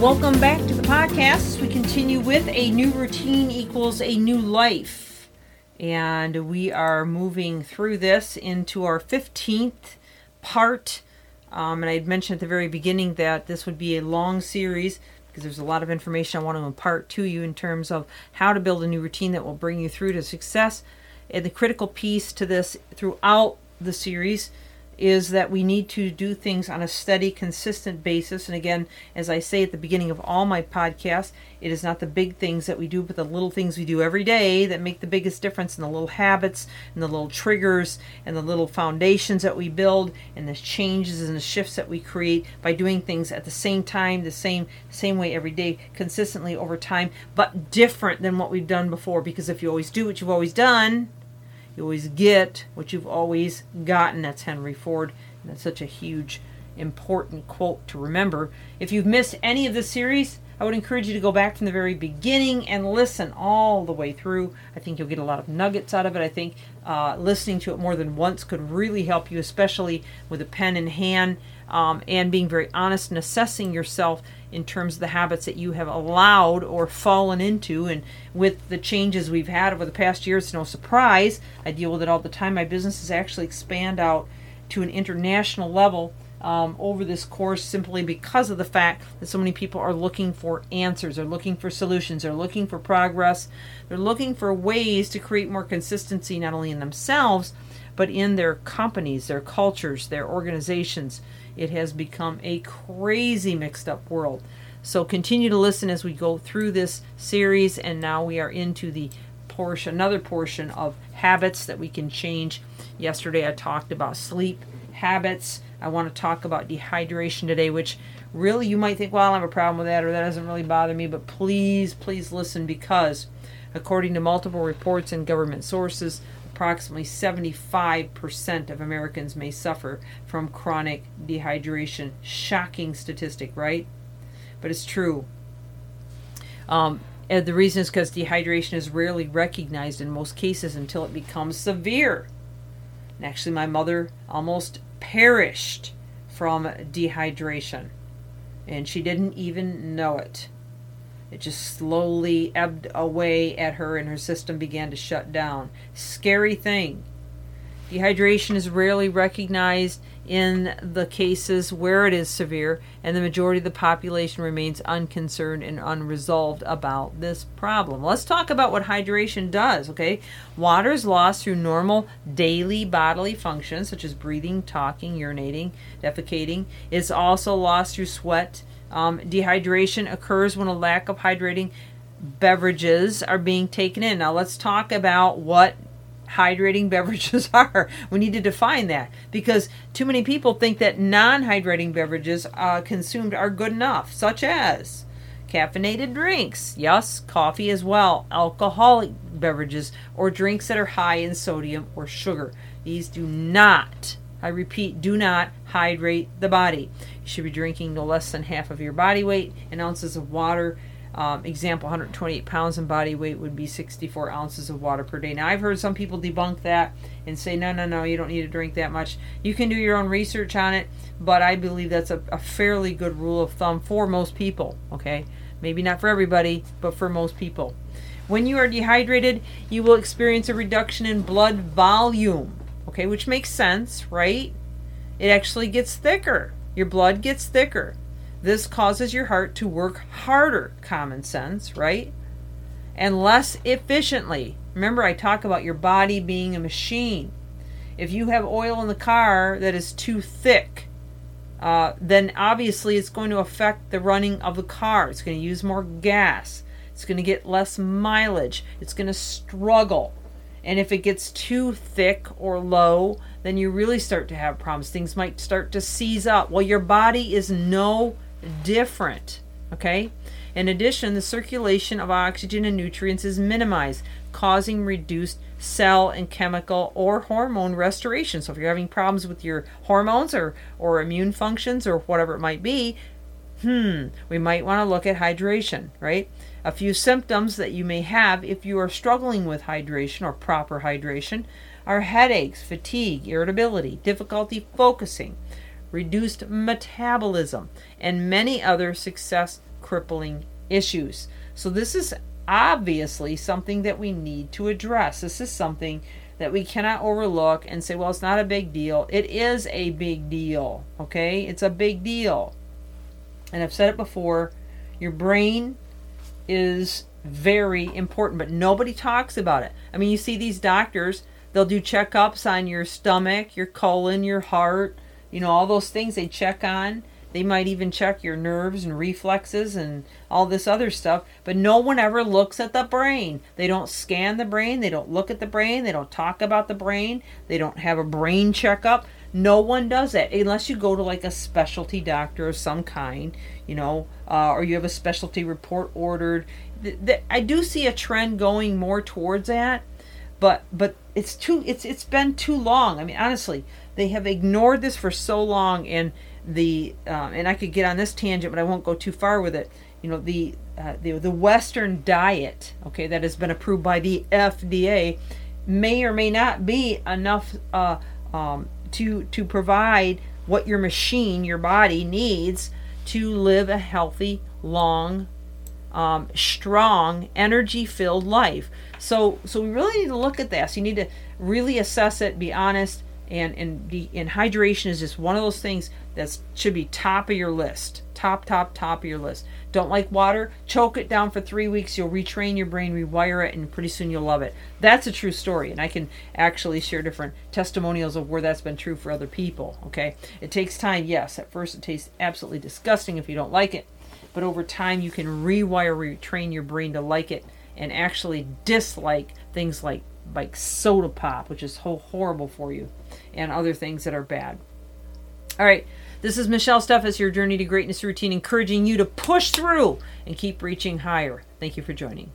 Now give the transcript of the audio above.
Welcome back to the podcast. We continue with a new routine equals a new life. And we are moving through this into our 15th part. Um, and I had mentioned at the very beginning that this would be a long series because there's a lot of information I want to impart to you in terms of how to build a new routine that will bring you through to success. And the critical piece to this throughout the series is that we need to do things on a steady, consistent basis. And again, as I say at the beginning of all my podcasts, it is not the big things that we do, but the little things we do every day that make the biggest difference in the little habits and the little triggers and the little foundations that we build and the changes and the shifts that we create by doing things at the same time, the same same way every day, consistently over time, but different than what we've done before. Because if you always do what you've always done, you always get what you've always gotten. That's Henry Ford. And that's such a huge, important quote to remember. If you've missed any of the series, I would encourage you to go back from the very beginning and listen all the way through. I think you'll get a lot of nuggets out of it. I think uh, listening to it more than once could really help you, especially with a pen in hand um, and being very honest and assessing yourself in terms of the habits that you have allowed or fallen into. And with the changes we've had over the past year, it's no surprise. I deal with it all the time. My business has actually expanded out to an international level um, over this course simply because of the fact that so many people are looking for answers, they're looking for solutions, they're looking for progress, they're looking for ways to create more consistency not only in themselves but in their companies, their cultures, their organizations. It has become a crazy mixed up world. So continue to listen as we go through this series, and now we are into the portion, another portion of habits that we can change. Yesterday I talked about sleep habits. I want to talk about dehydration today, which really you might think, well, I have a problem with that, or that doesn't really bother me, but please, please listen because according to multiple reports and government sources, approximately 75% of Americans may suffer from chronic dehydration. Shocking statistic, right? But it's true. Um, and the reason is because dehydration is rarely recognized in most cases until it becomes severe. And actually, my mother almost perished from dehydration, and she didn't even know it. It just slowly ebbed away at her and her system began to shut down. Scary thing. Dehydration is rarely recognized in the cases where it is severe, and the majority of the population remains unconcerned and unresolved about this problem. Let's talk about what hydration does, okay? Water is lost through normal daily bodily functions such as breathing, talking, urinating, defecating. It's also lost through sweat um, dehydration occurs when a lack of hydrating beverages are being taken in. Now, let's talk about what hydrating beverages are. We need to define that because too many people think that non hydrating beverages uh, consumed are good enough, such as caffeinated drinks, yes, coffee as well, alcoholic beverages, or drinks that are high in sodium or sugar. These do not, I repeat, do not hydrate the body You should be drinking no less than half of your body weight in ounces of water. Um, example 128 pounds in body weight would be 64 ounces of water per day. Now, I've heard some people debunk that and say, no, no, no, you don't need to drink that much. You can do your own research on it, but I believe that's a, a fairly good rule of thumb for most people, okay? Maybe not for everybody, but for most people. When you are dehydrated, you will experience a reduction in blood volume, okay, which makes sense, right? It actually gets thicker. Your blood gets thicker. This causes your heart to work harder, common sense, right? And less efficiently. Remember, I talk about your body being a machine. If you have oil in the car that is too thick, uh, then obviously it's going to affect the running of the car. It's going to use more gas. It's going to get less mileage. It's going to struggle. And if it gets too thick or low, then you really start to have problems. Things might start to seize up. Well, your body is no different. Okay? In addition, the circulation of oxygen and nutrients is minimized, causing reduced cell and chemical or hormone restoration. So if you're having problems with your hormones or, or immune functions or whatever it might be, hmm, we might want to look at hydration, right? A few symptoms that you may have if you are struggling with hydration or proper hydration are headaches, fatigue, irritability, difficulty focusing, reduced metabolism, and many other success crippling issues. So, this is obviously something that we need to address. This is something that we cannot overlook and say, well, it's not a big deal. It is a big deal, okay? It's a big deal. And I've said it before your brain is very important, but nobody talks about it. I mean, you see these doctors, they'll do checkups on your stomach, your colon, your heart, you know, all those things they check on. They might even check your nerves and reflexes and all this other stuff, but no one ever looks at the brain. They don't scan the brain, they don't look at the brain, they don't talk about the brain, they don't have a brain checkup. No one does that unless you go to like a specialty doctor of some kind, you know, uh, or you have a specialty report ordered. I do see a trend going more towards that, but but it's too it's it's been too long. I mean, honestly, they have ignored this for so long, and the uh, and I could get on this tangent, but I won't go too far with it. You know, the uh, the the Western diet, okay, that has been approved by the FDA, may or may not be enough uh, um, to to provide what your machine, your body needs to live a healthy, long, um, strong, energy-filled life. So so we really need to look at this. You need to really assess it, be honest, and and the and hydration is just one of those things that should be top of your list. Top top top of your list. Don't like water? Choke it down for three weeks. You'll retrain your brain rewire it and pretty soon you'll love it. That's a true story and i can actually share different testimonials of where that's been true for other people okay? It takes time yes. At first it tastes absolutely disgusting if you don't like it. But over time you can rewire retrain your brain to like it and actually dislike things like like soda pop which is horrible for you and other things that are bad. All right, this is Michelle Steffes, your Journey to Greatness routine, encouraging you to push through and keep reaching higher. Thank you for joining.